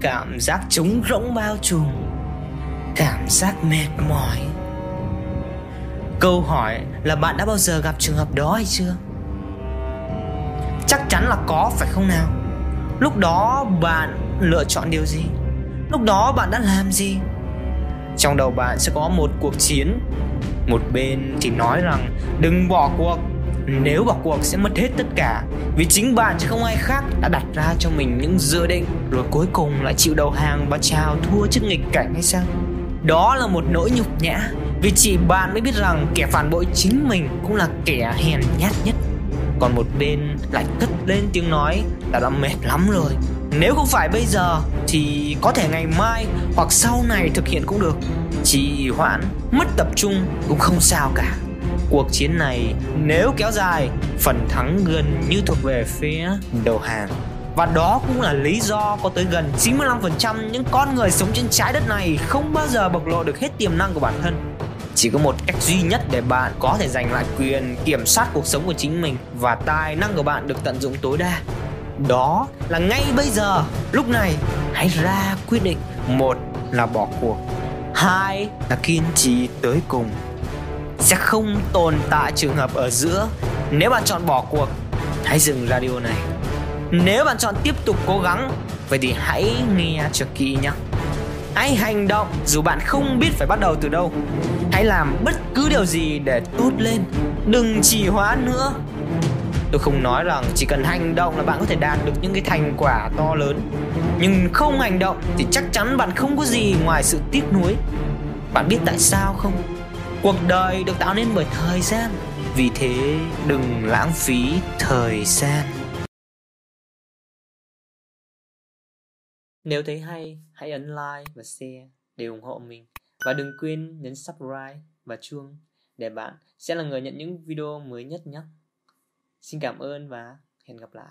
cảm giác trống rỗng bao trùm. Cảm giác mệt mỏi. Câu hỏi là bạn đã bao giờ gặp trường hợp đó hay chưa? Chắc chắn là có, phải không nào? Lúc đó bạn lựa chọn điều gì? Lúc đó bạn đã làm gì? Trong đầu bạn sẽ có một cuộc chiến. Một bên thì nói rằng, đừng bỏ cuộc nếu bỏ cuộc sẽ mất hết tất cả, vì chính bạn chứ không ai khác đã đặt ra cho mình những dự định, rồi cuối cùng lại chịu đầu hàng và chào thua trước nghịch cảnh hay sao? Đó là một nỗi nhục nhã, vì chỉ bạn mới biết rằng kẻ phản bội chính mình cũng là kẻ hèn nhát nhất. Còn một bên lại cất lên tiếng nói là đã mệt lắm rồi. Nếu không phải bây giờ thì có thể ngày mai hoặc sau này thực hiện cũng được. Trì hoãn, mất tập trung cũng không sao cả cuộc chiến này nếu kéo dài, phần thắng gần như thuộc về phía đầu hàng. Và đó cũng là lý do có tới gần 95% những con người sống trên trái đất này không bao giờ bộc lộ được hết tiềm năng của bản thân. Chỉ có một cách duy nhất để bạn có thể giành lại quyền kiểm soát cuộc sống của chính mình và tài năng của bạn được tận dụng tối đa. Đó là ngay bây giờ. Lúc này, hãy ra quyết định. Một là bỏ cuộc. Hai là kiên trì tới cùng sẽ không tồn tại trường hợp ở giữa. Nếu bạn chọn bỏ cuộc, hãy dừng radio này. Nếu bạn chọn tiếp tục cố gắng, vậy thì hãy nghe cho kỹ nhé. Hãy hành động, dù bạn không biết phải bắt đầu từ đâu. Hãy làm bất cứ điều gì để tốt lên. Đừng trì hoãn nữa. Tôi không nói rằng chỉ cần hành động là bạn có thể đạt được những cái thành quả to lớn. Nhưng không hành động thì chắc chắn bạn không có gì ngoài sự tiếc nuối. Bạn biết tại sao không? Cuộc đời được tạo nên bởi thời gian. Vì thế, đừng lãng phí thời gian. Nếu thấy hay, hãy ấn like và share để ủng hộ mình. Và đừng quên nhấn subscribe và chuông để bạn sẽ là người nhận những video mới nhất nhé. Xin cảm ơn và hẹn gặp lại.